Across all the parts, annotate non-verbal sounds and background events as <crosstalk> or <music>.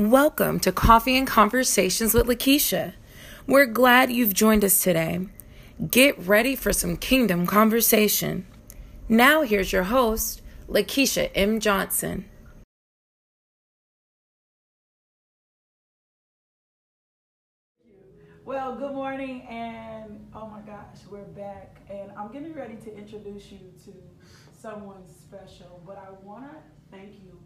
Welcome to Coffee and Conversations with Lakeisha. We're glad you've joined us today. Get ready for some kingdom conversation. Now, here's your host, Lakeisha M. Johnson. Well, good morning, and oh my gosh, we're back, and I'm getting ready to introduce you to someone special. But I want to thank you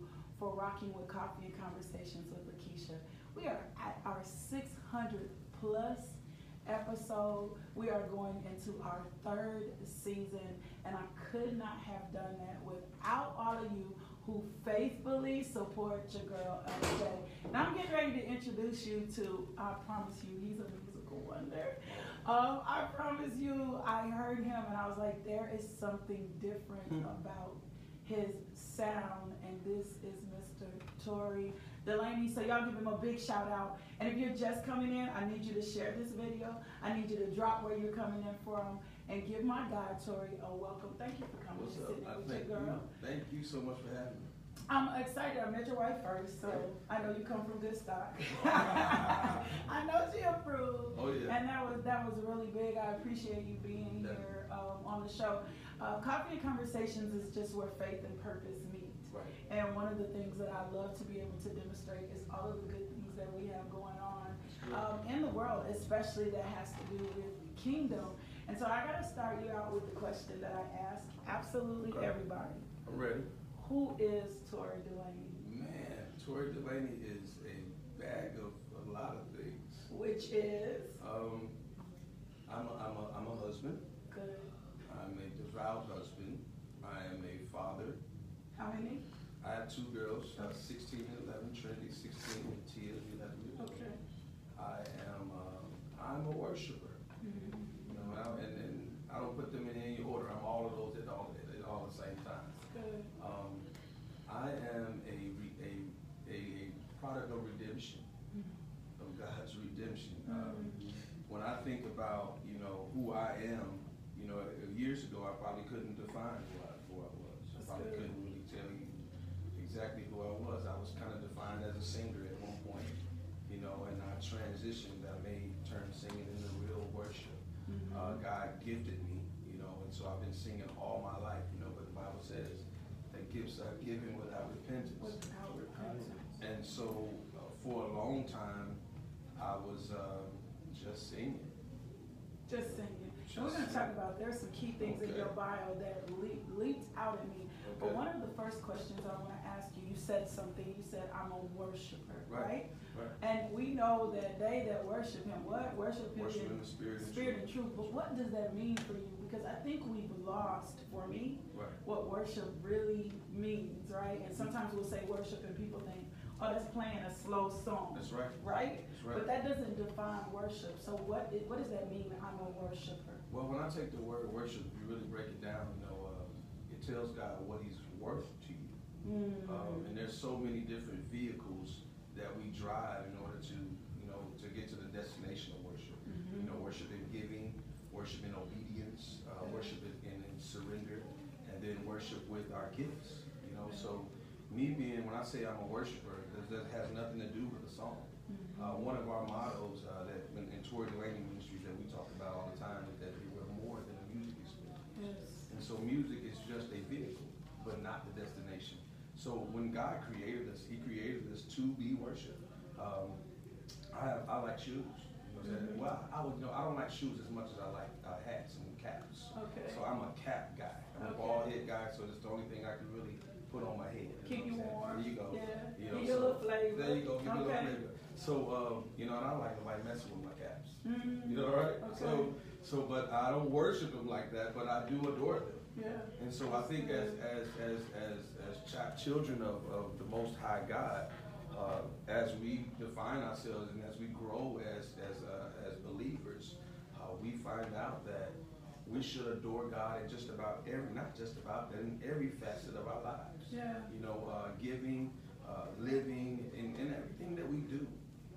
for rocking with Coffee and Conversations with Lakeisha. We are at our 600 plus episode. We are going into our third season, and I could not have done that without all of you who faithfully support your girl day. Now I'm getting ready to introduce you to, I promise you, he's a musical wonder. Um, I promise you, I heard him and I was like, there is something different about his sound, and this is Mr. Tory Delaney. So y'all give him a big shout out. And if you're just coming in, I need you to share this video. I need you to drop where you're coming in from and give my guy Tori a welcome. Thank you for coming What's up? with thank your girl. you. Thank you so much for having me. I'm excited. I met your wife first, so I know you come from good stock. <laughs> <laughs> I know she approved. Oh, yeah. And that was that was really big. I appreciate you being here um, on the show. Uh, Coffee and Conversations is just where faith and purpose meet. Right. And one of the things that I love to be able to demonstrate is all of the good things that we have going on um, in the world, especially that has to do with the kingdom. And so I got to start you out with the question that I ask absolutely Okay. everybody. I'm ready. Who is Tori Delaney? Man, Tori Delaney is a bag of a lot of things. Which is Um, I'm a, I'm a, I'm a husband. good. I'm a devout husband. I am a father. How many? I have two girls, uh, 16 and 11, Trinity 16 and Tia 11. Okay. I am, um, I'm a worshiper. Mhm. You know, and, I- and, and I don't put them in any order. I'm all of those at all, at all the same time. Good. Um, I am a, re- a, a, a product of redemption, of God's redemption. Um, when I think about, you know, who I am, you know, years ago, I probably couldn't define who I, who I was. I probably good. couldn't really tell you exactly who I was. I was kind of defined as a singer at one point, you know, and I transitioned. I made turn singing into real worship. Mhm. Uh, God gifted me, you know, and so I've been singing all my life, you know, but the Bible says that gifts are given without repentance. Without repentance. And so uh, for a long time, I was um, just singing. Just singing. Just we're going to talk about there's some key things in your bio that leap, leaped out at me. But one of the first questions I want to ask you, you said something. You said I'm a worshiper, right? Right. Right. And we know that they that worship Him, what worship Him Worship in the spirit and spirit and truth. But what does that mean for you? Because I think we've lost, for me, Right. what worship really means, right? And sometimes we'll say worship and people think, oh, that's playing a slow song. That's right. Right? That's right. But that doesn't define worship. So what, what does that mean, that I'm a worshiper? Well, when I take the word worship, you really break it down, you know, it tells God what He's worth to you. Mm. Um, and there's so many different vehicles that we drive in order to, you know, to get to the destination of worship. Mhm. You know, worship in giving, worship in obedience, uh, worship in, in, surrender, and then worship with our gifts. You know, so me being, when I say I'm a worshiper, that, that has nothing to do with the song. Mhm. Uh, one of our mottos uh, that in, in Tory Delaney Ministries that we talk about all the time is that And so music is just a vehicle, but not the destination. So when God created us, He created us to be worshiped. Um, I have, I like shoes. You know I'm saying? Mhm. Well, I would know I don't like shoes as much as I like uh, hats and caps. Okay. So I'm a cap guy. I'm Okay. a bald head guy. So it's the only thing I can really put on my head. Keep you I'm saying? warm. There you go. Yeah. You Give know, you a so- little flavor. There you go. Give me a little Okay. flavor. So um, you know, and I don't like nobody messing with my caps. Mm. You know, right? Okay. So, so, but I don't worship them like that, but I do adore them. Yeah. And so I think as as as as as chi- children of, of the Most High God, uh, as we define ourselves and as we grow as as uh, as believers, uh, we find out that we should adore God in just about every not just about that in every facet of our lives. Yeah. You know, uh, giving, uh, living, and, and everything that we do.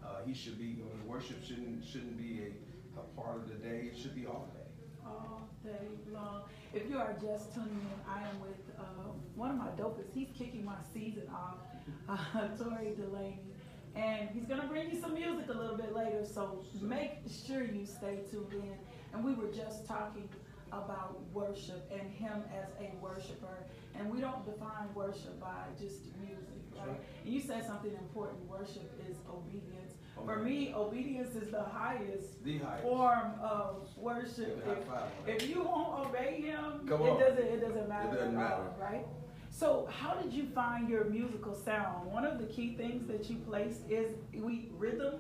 Uh, he should be. I mean, worship shouldn't shouldn't be a, a part of the day. It should be all day. all day long. If you are just tuning in, I am with uh, one of my dopest. He's kicking my season off, <laughs> uh, Tori Delaney. And he's gonna bring you some music a little bit later, so make sure you stay tuned in. And we were just talking about worship and him as a worshiper. And we don't define worship by just music, right? And you said something important. Worship is obedience. Oh, For me, obedience is the highest The highest. form of worship. High five on that. If, if you won't obey him, Come it on. doesn't it doesn't matter It doesn't matter. right? So how did you find your musical sound? One of the key things that you placed is we rhythm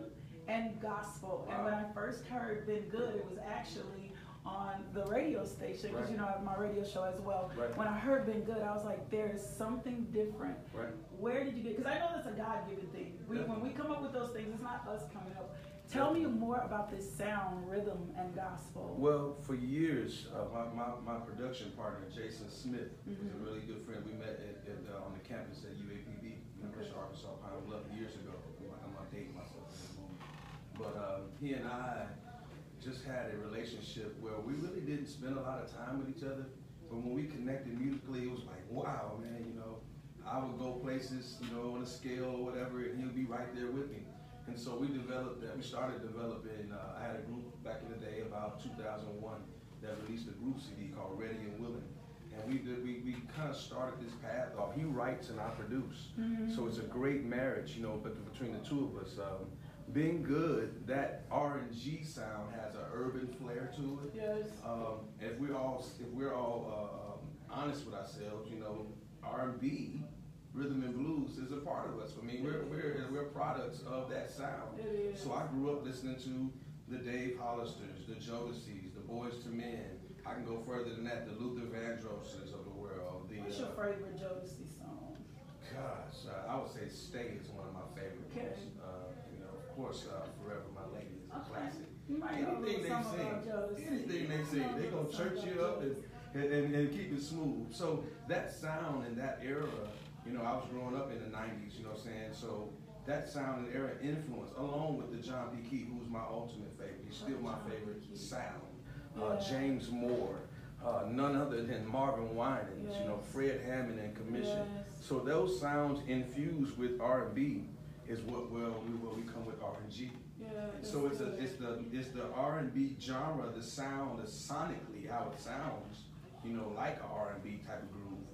and gospel. And when I first heard Been Good, it was actually on the radio station because Right. you know I have my radio show as well. Right. When I heard Been Good, I was like, there is something different. Right. Where did you get? Because I know that's a God-given thing. We, when we come up with those things, it's not us coming up. Tell me more about this sound, rhythm, and gospel. Well, for years, uh, my, my, my production partner, Jason Smith, was a Mhm. really good friend. We met at, at, uh, on the campus at UAPB, University of Arkansas Pine Bluff, years ago. I'm, I'm not dating myself at this moment. But um, he and I just had a relationship where we really didn't spend a lot of time with each other. But when we connected musically, it was like, wow, man, you know, I would go places, you know, on a scale or whatever, and he'll be right there with me. And so we developed that. We started developing. Uh, I had a group back in the day, about 2001, that released a group CD called Ready and Willing. And we did, we, we kind of started this path off. He writes and I produce. Mhm. So it's a great marriage, you know, but between the two of us. Um, being good, that R and G sound has an urban flair to it. Yes. Um, if we're all if we're all uh, um, honest with ourselves, you know, R and B, rhythm and blues is a part of us. I mean, we're we're we're products of that sound. It is. So I grew up listening to the Dave Hollisters, the Jodeci's, the Boyz II Men. I can go further than that, the Luther Vandrosses of the world. The What's your uh, favorite Jodeci song? gosh, uh, I would say "Stay" is one of my favorite Okay. ones. Uh, you know, of course, uh, "Forever My Lady" is a classic. Anything they sing, anything they sing, they gonna church you up and, and, and, keep it smooth. So that sound and that era, you know, I was growing up in the '90s. You know what I'm saying? So that sound and era influence, along with the John P. Kee, who's my ultimate favorite. He's still my favorite sound. Uh, James Moore, uh, none other than Marvin Winans. You know, Fred Hammond and Commission. Yes. So those sounds infused with R&B is what well we what we come with R&G. Yeah. So it's that's a it's the it's the R and B genre, the sound, the sonically how it sounds, you know, like a R and B type of groove,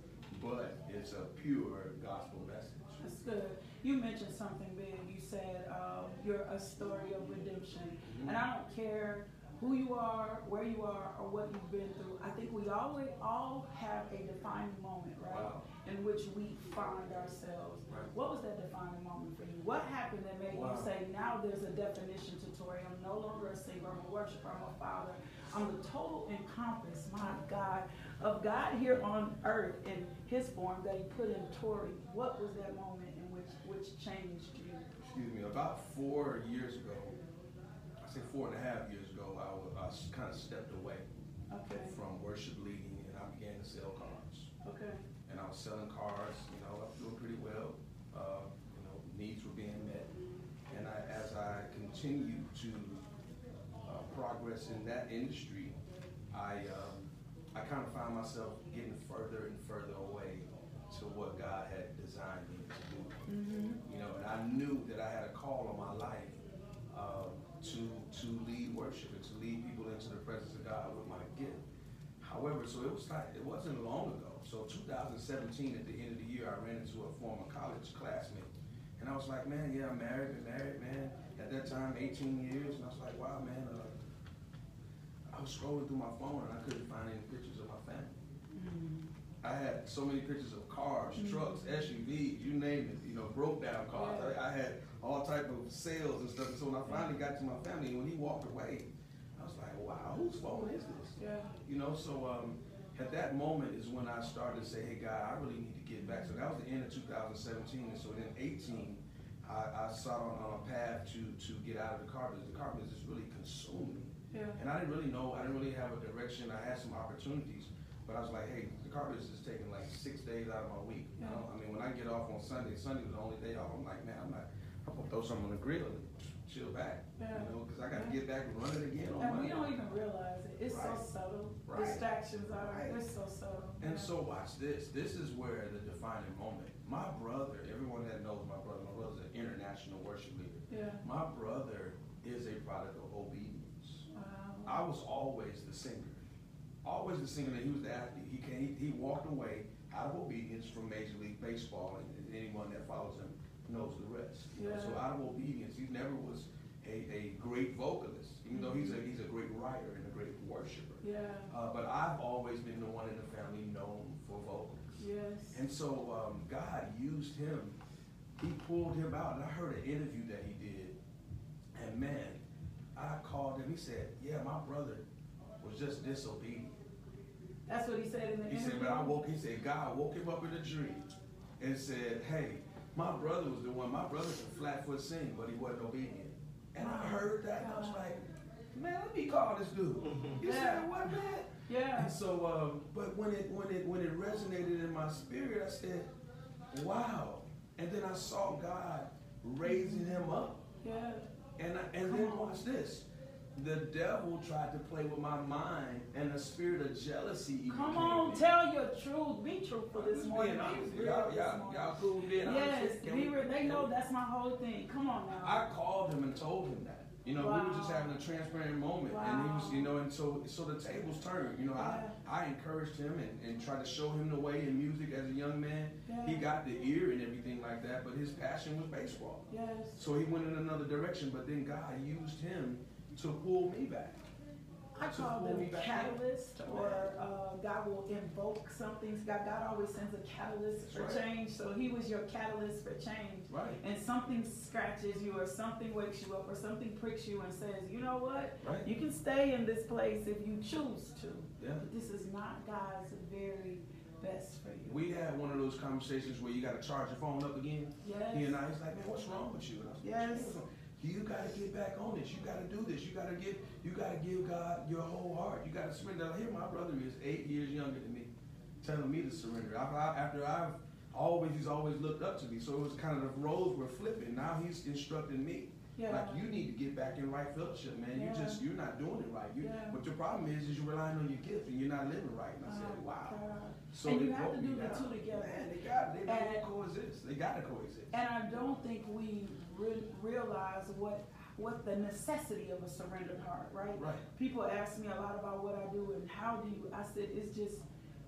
but it's a pure gospel message. That's good. You mentioned something big. You said um, you're a story of redemption, Mm-hmm. and I don't care who you are, where you are, or what you've been through. I think we always all have a defining moment, right, Wow. In which we find ourselves. Right. What was that defining moment for you? What happened that made Wow. you say, now there's a definition to Tori? I'm no longer a singer. I'm a worshiper. I'm a father. I'm the total encompass, my God, of God here on earth in His form that He put in Tori. What was that moment in which which changed you? Excuse me. About four years ago, I say four and a half years ago, I, I kind of stepped away Okay. from worship leading, and I began to sell cars. Okay. and I was selling cars. You know, I was doing pretty well. Uh, you know, needs were being met, and I, as I continued to uh, progress in that industry, I um, I kind of found myself getting further and further away to what God had designed me to do. Mm-hmm. You know, and I knew that I had a call on my life uh, to to lead worship and to lead people into the presence of God with my gift. However, so it was like it wasn't long ago. So 2017, at the end of the year, I ran into a former college classmate, and I was like, man, yeah, I'm married, been married, man. At that time, 18 years, and I was like, wow, man. Uh, I was scrolling through my phone and I couldn't find any pictures of my family. Mm-hmm. I had so many pictures of cars, Mhm. trucks, SUVs, you name it, you know, broke down cars. Yeah. I, I had all type of sales and stuff. And so when I finally got to my family, and when he walked away, I was like, wow, whose phone is this? Yeah. You know, so um, at that moment is when I started to say, hey, God, I really need to get back. So that was the end of 2017. And so then 18, I, I saw on, on a path to, to get out of the car business. The car business really consumed me. Yeah. And I didn't really know, I didn't really have a direction. I had some opportunities, but I was like, hey, the car business is taking like six days out of my week. You know? I mean, when I get off on Sunday, Sunday was the only day off. I'm like, man, I'm not, I'm gonna throw something on the grill chill back. Yeah. You know, because I got to Yeah. get back and run it again on And we Monday. don't even realize it. It's Right. so subtle. Right. Distractions are. Right. It's so subtle. And so watch this. This is where the defining moment. My brother, everyone that knows my brother, my brother's an international worship leader. Yeah. My brother is a product of obedience. Wow. I was always the singer, always the singer. That he was the athlete. He came, he, he walked away out of obedience from Major League Baseball, and, and anyone that follows him knows the rest. You know, Yeah. So out of obedience, he never was a, a great vocalist, even though he's a he's a great writer and a great worshiper. Yeah. Uh, but I've always been the one in the family known for vocals. Yes. And so um, God used him. He pulled him out, and I heard an interview that he did. And man, I called him. He said, "Yeah, my brother was just disobedient." That's what he said in the He interview. He said, "But I woke." He said, "God woke him up in a dream and said, hey, my brother was the one. My brother's a flat foot sing, but he wasn't obedient." And I heard that, and I was like, "Man, let me call this dude." <laughs> He Yeah. said, "What, man?" Yeah. And so, um, but when it when it when it resonated in my spirit, I said, "Wow!" And then I saw God raising him up, Yeah. and I, and Come then on. watch this: the devil tried to play with my mind, and the spirit of jealousy. even Come on, tell your truth. Be truthful this morning. Be Y'all, y'all, y'all cool being honest? Yes, be we- real. They know that's my whole thing. Come on now. I called him and told him that. You know, we were just having a transparent moment, and he was, you know, and so so the tables turned. You know, Yeah. I I encouraged him and, and tried to show him the way in music as a young man. Yeah. He got the ear and everything like that, but his passion was baseball. Yes. So he went in another direction, but then God used him to pull me back. I to call pull them me back in. catalyst, or uh, God will invoke something. God, God always sends a catalyst for right. change. So He was your catalyst for change. Right. And something scratches you, or something wakes you up, or something pricks you and says, you know what? Right. You can stay in this place if you choose to. Yeah. But this is not God's very best for you. We had one of those conversations where you got to charge your phone up again. Yes. He and I, he's like, man, what's wrong with you? And I was like, Yes. "What's wrong? You got to get back on this. You got to do this. You got to give. You got to give God your whole heart. You got to surrender. Here, my brother is eight years younger than me, telling me to surrender. I, I, after I've always, he's always looked up to me. So it was kind of the roles were flipping. Now he's instructing me. Yeah. Like you need to get back in right fellowship, man. Yeah. You just you're not doing it right. You, Yeah. But your problem is, is you're relying on your gift and you're not living right. And I said, Oh, wow. God. So And you have to do the two together. Man, they got they got to coexist. They got to coexist. And I don't think we re- realize what what the necessity of a surrendered heart, right? Right. People ask me a lot about what I do and how do you. I said it's just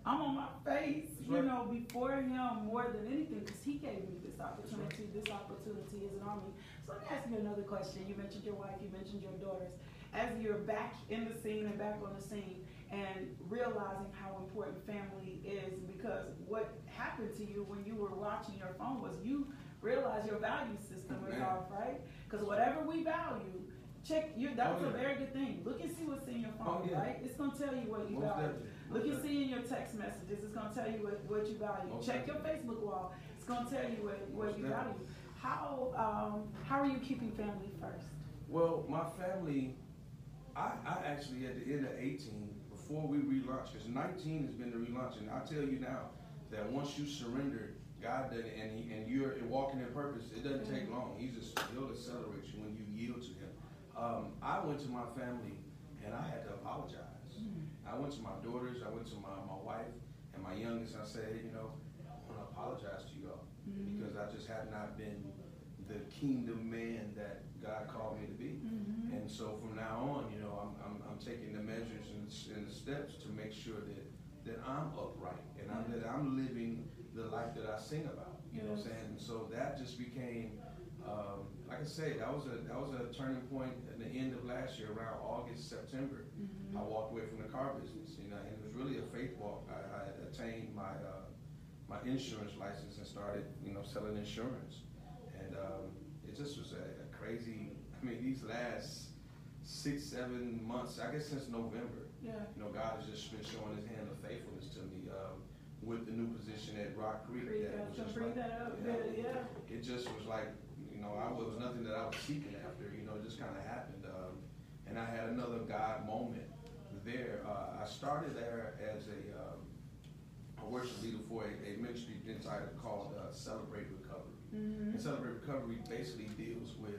I'm on my face, That's you right. know, before Him more than anything, because He gave me this opportunity. This opportunity is an army. So let me ask you another question. You mentioned your wife. You mentioned your daughters. As you're back in the scene and back on the scene, and realizing how important family is, because what happened to you when you were watching your phone was you realized your value system was Man. off, right? Because whatever we value, check you. That's Oh, a very good thing. Look and see what's in your phone, Oh, yeah. right? It's gonna tell you what you Most value. Look and see in your text messages. It's gonna tell you what, what you value. Most Check your Facebook wall. It's gonna tell you what, what Most you value. How um, how are you keeping family first? Well, my family, I, I actually at the end of 18, before we relaunched, because 19 has been the relaunch, and I tell you now that once you surrender, God doesn't, and, he, and you're walking in purpose, it doesn't take long. He just, he'll accelerate you when you yield to him. Um, I went to my family and I had to apologize. I went to my daughters, I went to my, my wife and my youngest, I said, hey, you know, I want to apologize to you all because I just have not been the kingdom man that God called me to be. Mm-hmm. And so from now on, you know, I'm, I'm, I'm taking the measures and, and the steps to make sure that, that I'm upright and I'm, that I'm living the life that I sing about. You know what I'm saying? And so that just became, um, like I say, that was a that was a turning point at the end of last year, around August, September. Mm-hmm. I walked away from the car business, you know, and it was really a faith walk. I, I attained my uh, my insurance license and started, you know, selling insurance, and um, it just was a, a crazy. <laughs> I mean, these last six, seven months, I guess since November, Yeah. you know, God has just been showing His hand of faithfulness to me um, with the new position at Rock Creek. Creek, that was gonna just bring like- that up. yeah. Yeah. It just was like, you know, I it was nothing that I was seeking after. You know, it just kind of happened, um, and I had another God moment there. Uh, I started there as a, um, a worship leader for a, a ministry entitled called uh, Celebrate Recovery. Mm-hmm. And Celebrate Recovery basically deals with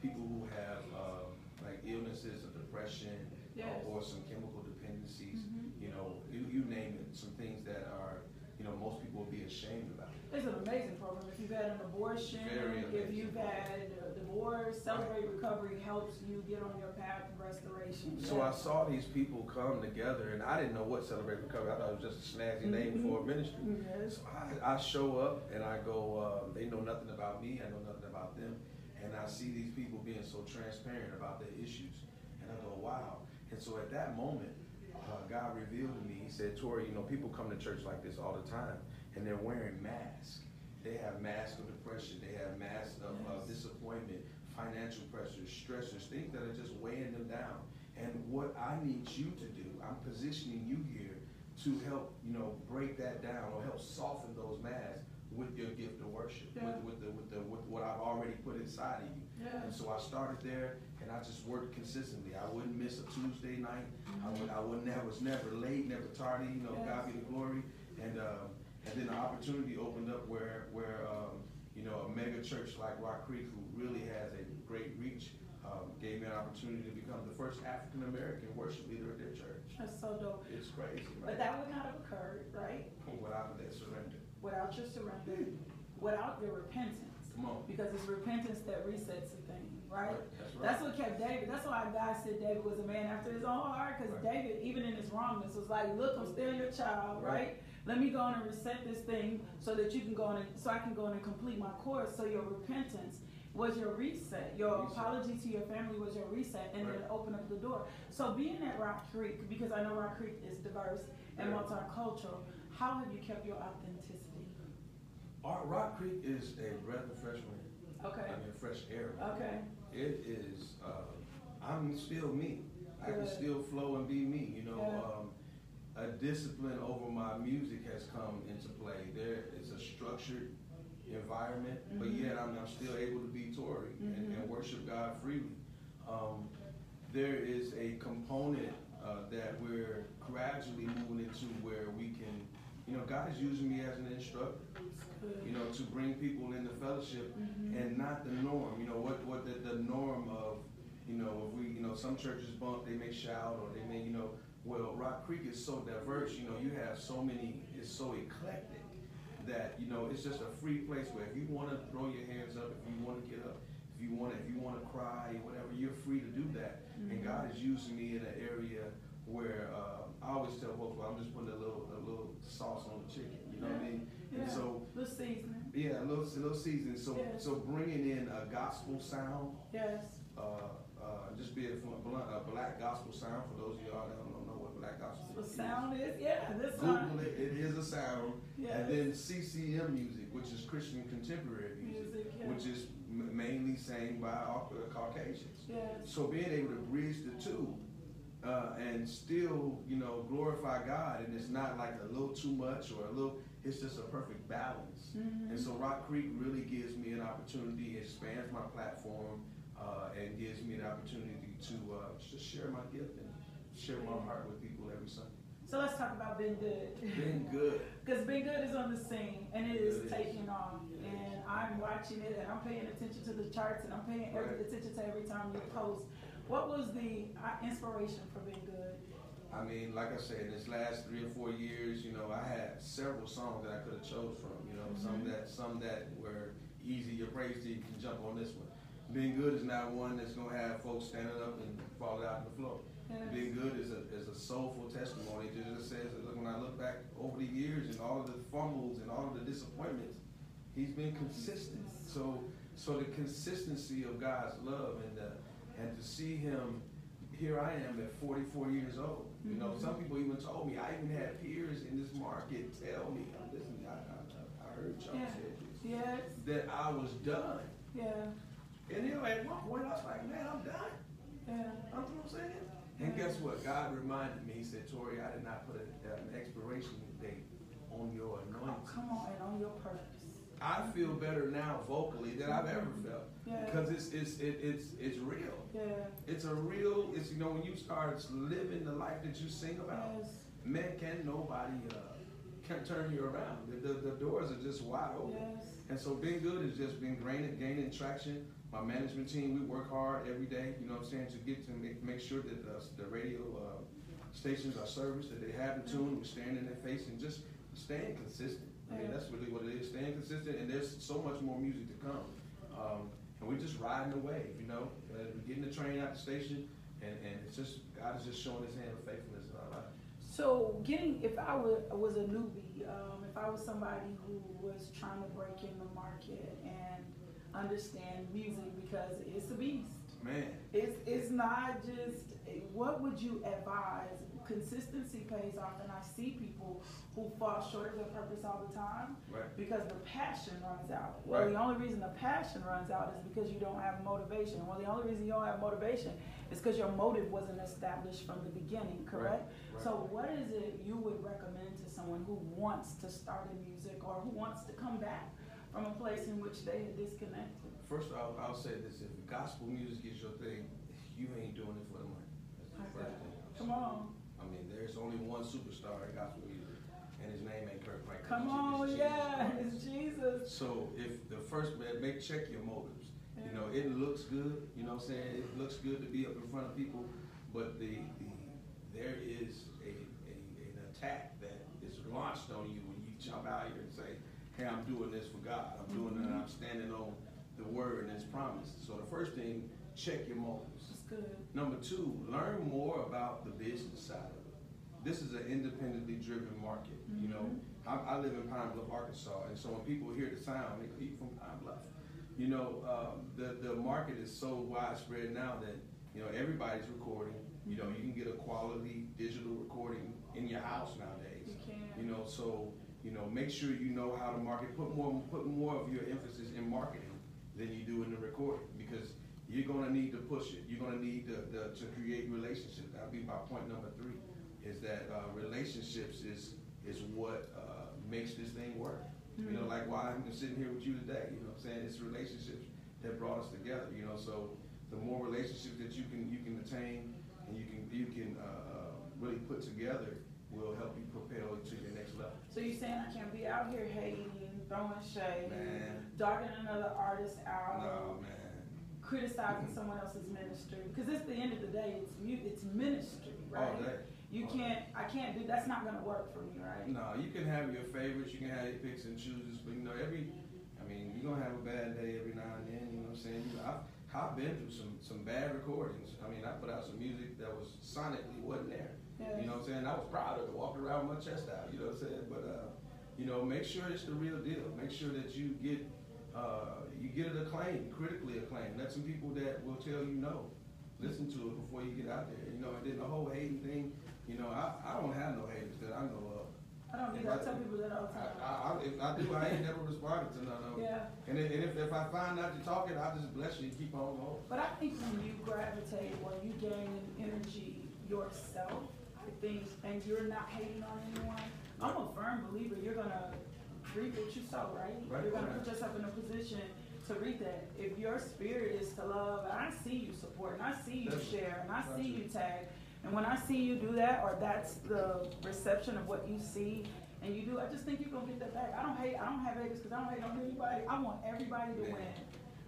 people who have um, like illnesses or depression Yes. or, or some chemical dependencies. Mhm. You know, you, you name it. Some things that are, you know, most people would be ashamed about. It's an amazing program. If you've had an abortion, Very if you've had a divorce, Celebrate Recovery helps you get on your path of restoration. So I saw these people come together, and I didn't know what Celebrate Recovery. I thought it was just a snazzy name Mhm. for a ministry. Yes. So I, I show up and I go, uh, they know nothing about me, I know nothing about them. And I see these people being so transparent about their issues. And I go, wow. And so at that moment, uh, God revealed to me, He said, Tori, you know, people come to church like this all the time, and they're wearing masks. They have masks of depression, they have masks of, of disappointment, financial pressures, stressors, things that are just weighing them down. And what I need you to do, I'm positioning you here to help, you know, break that down or help soften those masks with your gift of worship, Yeah. with, with the with the with what I've already put inside of you. Yeah. And so I started there, and I just worked consistently. I wouldn't miss a Tuesday night. I would I would never was never late, never tardy. You know, Yes. God be the glory. And um, and then the opportunity opened up where where um, you know a mega church like Rock Creek, who really has a great reach, um, gave me an opportunity to become the first African American worship leader at their church. That's so dope. It's crazy, But that would not have occurred, right? Without that surrender. Without your surrender, without your repentance. Come on. Because it's repentance that resets the thing, right? That's right. That's what kept David. That's why God said David was a man after his own heart. Because Right. David, even in his wrongness, was like, "Look, I'm still your child, right? Right. Let me go on and reset this thing so that you can go on and so I can go on and complete my course. So your repentance was your reset. Your Reset. apology to your family was your reset, and then Right. open up the door. So being at Rock Creek, because I know Rock Creek is diverse and Yeah. multicultural, how have you kept your authenticity? Our Rock Creek is a breath of fresh wind. Okay. I mean, fresh air. Okay. It is. Uh, I'm still me. I can Good. still flow and be me. You know, um, a discipline over my music has come into play. There is a structured environment, but Mhm. yet I'm, I'm still able to be Tory and, Mhm. and worship God freely. Um, there is a component uh, that we're gradually moving into where we can, you know, God is using me as an instructor you know, to bring people into fellowship Mhm. and not the norm. You know, what what the, the norm of, you know, if we, you know, some churches bump, they may shout or they may, you know, well, Rock Creek is so diverse. You know, you have so many, it's so eclectic that you know it's just a free place where if you want to throw your hands up, if you want to get up, if you want, if you want to cry, or whatever, you're free to do that. And Mhm. God is using me in an area where uh, I always tell folks, well, I'm just putting a little a little sauce on the chicken. You know what I mean? Yeah. And so Little seasoning. yeah, a little, a little season. So, Yes. so bringing in a gospel sound, Yes. uh, uh, just be it from a, blunt, a black gospel sound. For those of y'all that don't know what black gospel What is, sound is? Yeah, this Google it. It is a sound. Yes. And then CCM music, which is Christian contemporary music, Music, yeah. which is m- mainly sang by uh, Caucasians. Yes. So being able to bridge the two uh, and still, you know, glorify God, and it's not like a little too much or a little. It's just a perfect balance. Mhm. And so Rock Creek really gives me an opportunity, expands my platform, uh, and gives me an opportunity to uh, just share my gift and share my heart with people every Sunday. So let's talk about Been Good. Been good. <laughs> Because Been Good is on the scene and it is is. taking off. And I'm watching it and I'm paying attention to the charts and I'm paying every, attention to every time you post. What was the uh, inspiration for being Good? I mean, like I said, in this last three or four years, you know, I had several songs that I could have chose from. You know, some Mhm. that some that were easy. Your praise team can jump on this one. Being good is not one that's gonna have folks standing up and falling out on the floor. Yes. Being good is a is a soulful testimony. It just says that look, when I look back over the years and all of the fumbles and all of the disappointments, he's been consistent. So so the consistency of God's love and uh, and to see him here I am at 44 years old. You know, some mm-hmm. people even told me, I even had peers in this market tell me, listen, I, I, I heard y'all Yeah. said this, Yes. that I was done. Yeah. And you know, at one point I was like, man, I'm done. Yeah. You know what I'm saying? And guess what? God reminded me, he said, Tori, I did not put a, an expiration date on your Oh, anointing. come on, and on your purpose. I feel better now vocally than I've ever felt. Yeah. Because it's, it's, it, it's, it's real. Yeah. It's a real, it's, you know, when you start living the life that you sing about, Yes. man, can nobody uh, can turn you around. The, the, the doors are just wide open. Yes. And so being good has just been gaining, gaining traction. My management team, we work hard every day, you know what I'm saying, to get to make, make sure that uh, the radio uh, stations are serviced, that they have in tune, we're staring in their face and just staying consistent. I mean, Yeah. that's really what it is, staying consistent, and there's so much more music to come. Um, and we're just riding the wave, you know. Uh, we're getting the train out the station, and, and it's just God is just showing His hand of faithfulness in our life. So, getting if I was, was a newbie, um, if I was somebody who was trying to break in the market and understand music because it's a beast. Man, It's it's not just. What would you advise? Consistency pays off, and I see people who fall short of their purpose all the time right? because the passion runs out. Well, the only reason the passion runs out is because you don't have motivation. Well, the only reason you don't have motivation is because your motive wasn't established from the beginning, correct? right. So, what is it you would recommend to someone who wants to start in music or who wants to come back from a place in which they had disconnected? First, I'll, I'll say this: if gospel music is your thing, you ain't doing it for the money. That's the first thing. Come on. Mean, there's only one superstar in gospel music, and his name ain't Kirk Franklin. Come on, it's yeah, Jesus <laughs> it's Jesus. So if the first man, make check your motives. You know, it looks good. You know, what I'm saying it looks good to be up in front of people, but the, the there is a, a an attack that is launched on you when you jump out here and say, "Hey, I'm doing this for God. I'm doing it. and I'm mm-hmm. standing on the word and His promise." So the first thing, check your motives. Number two, learn more about the business side of it. This is an independently driven market. You know, I, I live in Pine Bluff, Arkansas, and so when people hear the sound, they go, "You from Pine Bluff?" You know, um, the the market is so widespread now that you know everybody's recording. You know, you can get a quality digital recording in your house nowadays. You can. You know, so you know, make sure you know how to market. Put more put more of your emphasis in marketing than you do in the recording because you're gonna need to push it. You're gonna need to, to, to create relationships. That'll be my point number three. Is that uh, relationships is is what uh, makes this thing work. You know, like why I'm sitting here with you today. You know, what I'm saying it's relationships that brought us together. You know, so the more relationships that you can you can attain and you can you can uh, really put together will help you propel to your next level. So you're saying I can't be out here hating, throwing shade, Man. dogging another artist out, No man. criticizing someone else's ministry? Because at the end of the day, it's mu- it's ministry, right? All day. You can't. I can't do. That's not gonna work for me, right? No, you can have your favorites, you can have your picks and chooses, but you know, every, I mean, you're gonna have a bad day every now and then, you know what I'm saying? You know, I've, I've been through some, some bad recordings. I mean, I put out some music that was sonically wasn't there. Yes. You know what I'm saying? I was proud of it, walked around with my chest out, you know what I'm saying? But, uh, you know, make sure it's the real deal. Make sure that you get, uh, you get it acclaimed, critically acclaimed. Let some people that will tell you no. Listen to it before you get out there, you know, and then the whole hating thing, you know, I, I don't have no haters that I know of. I don't need. I tell people that all the time. I, I, if I do, I ain't never responded to none of them. Yeah. And, if, and if, if I find out you're talking, I'll just bless you and keep on going. But I think when you gravitate or you gain energy yourself, I think, and you're not hating on anyone, I'm a firm believer you're gonna reap what you sow, right? Right. You're gonna put yourself in a position to reap that. If your spirit is to love, and I see you support, and I see you Definitely. share, and I see you tag, and when I see you do that, or that's the reception of what you see, and you do, I just think you're gonna get that back. I don't hate, I don't have haters because I don't hate on anybody. I want everybody to win.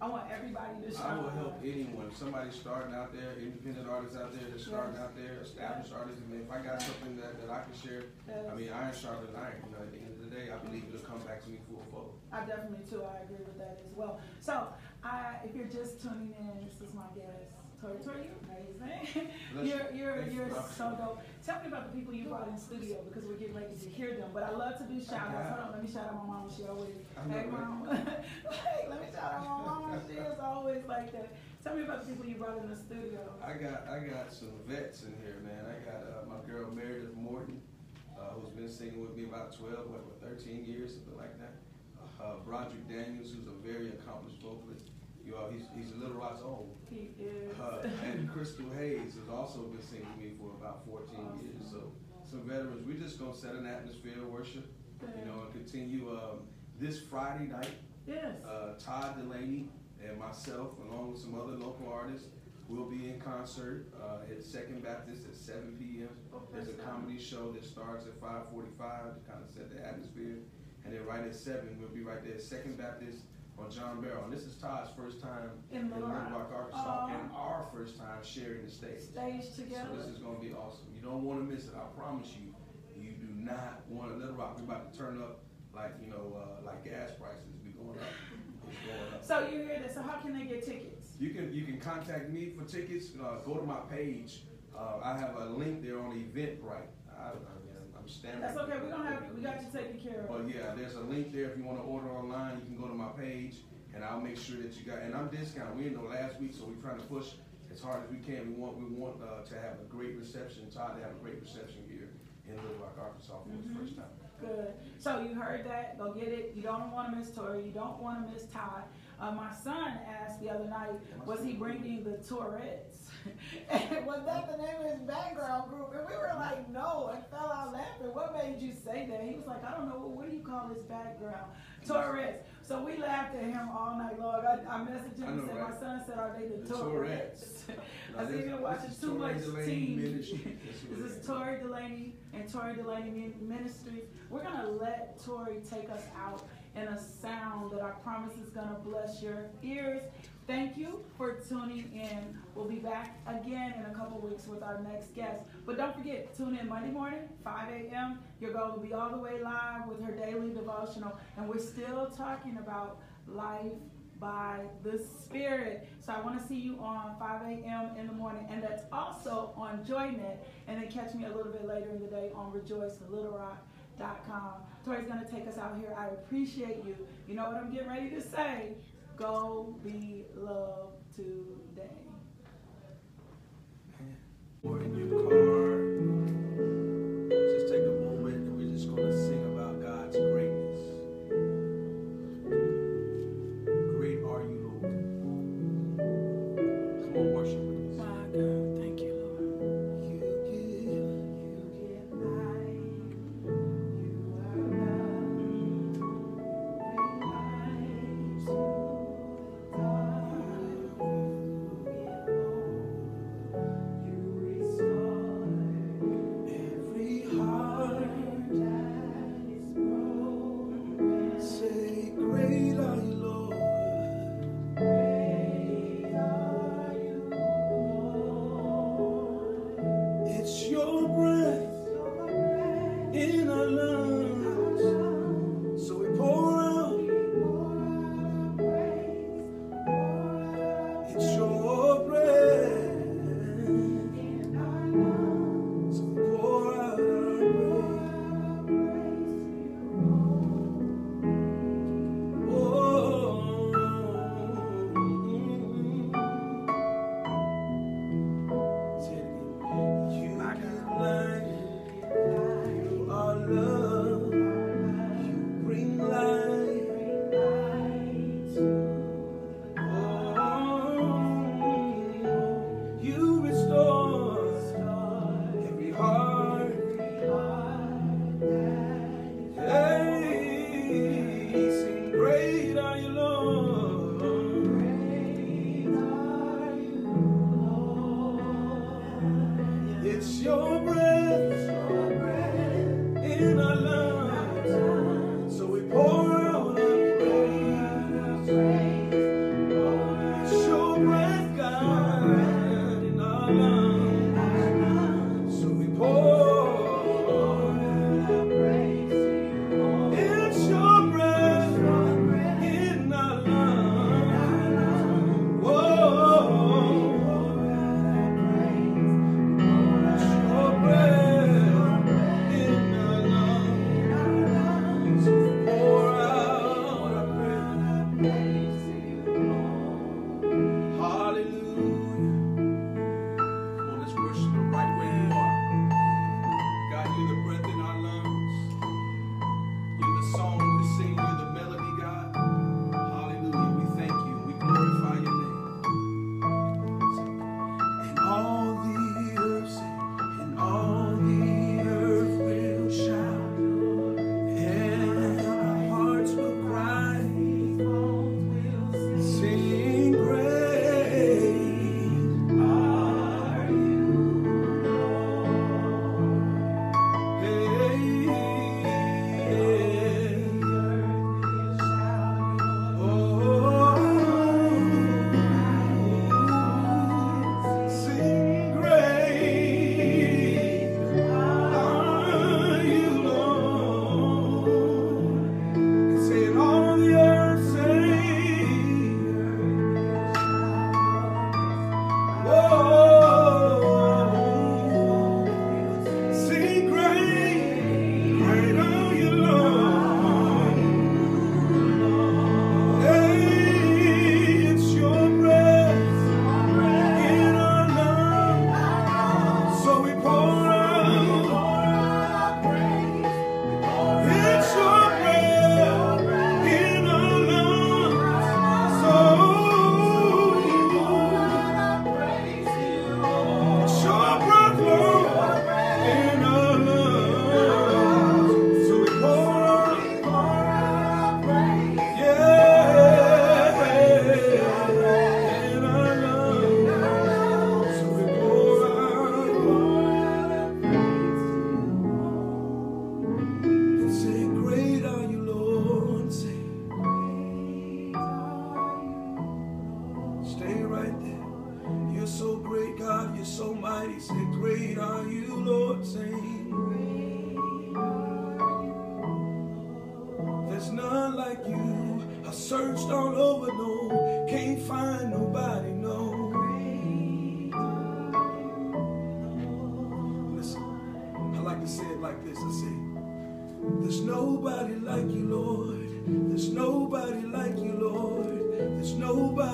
I want everybody to I shine. will help anyone, somebody starting out there, independent artists out there that's starting Yes. out there, established artists. I mean, if I got something that, that I can share, I mean, iron sharpens iron. You know, at the end of the day, I believe it'll come back to me full fold. I definitely too. I agree with that as well. So, I, if you're just tuning in, this is my guest, Tori. Tori, you're amazing. You're you. you're you're so dope. Tell me about the people you brought in studio because we're getting ready to hear them. But I love to do shout outs. Hold on, let me shout out my mom. She always, hey mom, <laughs> let me shout out my mom. She is always like that. Tell me about the people you brought in the studio. I got I got some vets in here, man. I got uh, my girl Meredith Morton, uh, who's been singing with me about 12, what, what 13 years, something like that. Uh, Broderick Daniels, who's a very accomplished vocalist. You all, he's, he's a Little Rock's own. He is. Uh, and Crystal Hayes has also been singing with me for about 14 years. So some veterans. We're just gonna set an atmosphere of worship, you know, and continue. Um, this Friday night, yes. uh, Todd Dulaney and myself, along with some other local artists, will be in concert uh, at Second Baptist at 7 p.m. There's a comedy show that starts at 5:45 to kind of set the atmosphere, and then right at seven, we'll be right there at Second Baptist on John Barrow. And this is Todd's first time In Little Rock. Arkansas, Aw. and our first time sharing the stage. Stage together. So this is gonna be awesome. You don't wanna miss it, I promise you. You do not want to Little Rock. We're about to turn up like, you know, uh, like gas prices be going up. Going up. So you hear that? So how can they get tickets? You can you can contact me for tickets. Uh, go to my page. Uh, I have a link there on Eventbrite. I, I I'm stammering. That's okay. We're gonna have we got you taken care of. But yeah, there's a link there if you want to order online. You can go to my page, and I'll make sure that you got. And I'm discounted. We in the last week, so we're trying to push as hard as we can. We want we want uh, to have a great reception. Todd to have a great reception here in Little Rock, Arkansas for the first time. Good. So you heard that. Go get it. You don't want to miss Tori. You don't want to miss Todd. Uh, my son asked the other night, was he bringing the Tourette's? <laughs> and was that the name of his background group? And we were like, no, and fell out laughing. What made you say that? He was like, I don't know. What do you call his background? Tourette's. So we laughed at him all night long. I, I messaged him I and said, right? my son said, are they the, The Tourette's? <laughs> I said, you've been watching too much Delaney TV. Ministry. That's <laughs> who This is Tori Delaney and Tori Delaney Min- Ministries. We're gonna let Tori take us out in a sound that I promise is gonna bless your ears. Thank you for tuning in. We'll be back again in a couple weeks with our next guest. But don't forget, tune in Monday morning, 5 a.m. Your girl will be all the way live with her daily devotional. And we're still talking about life by the Spirit. So I want to see you on 5 a.m. in the morning. And that's also on JoyNet. And then catch me a little bit later in the day on rejoicelittlerock.com. Tori's going to take us out here. I appreciate you. You know what I'm getting ready to say? Go be loved today. your breath.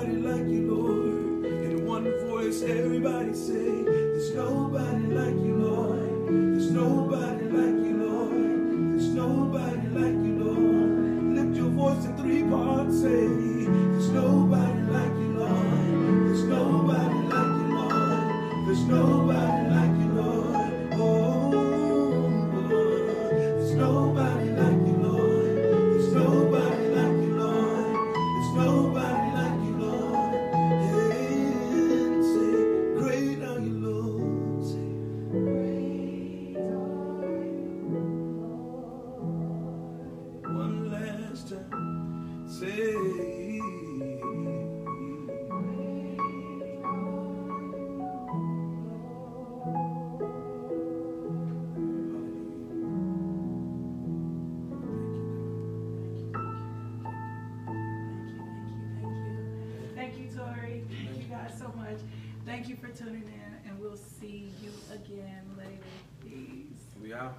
nobody like you, Lord. In one voice, everybody say, There's nobody like you, Lord. There's nobody. Thank you for tuning in, and we'll see you again later. Peace. We out.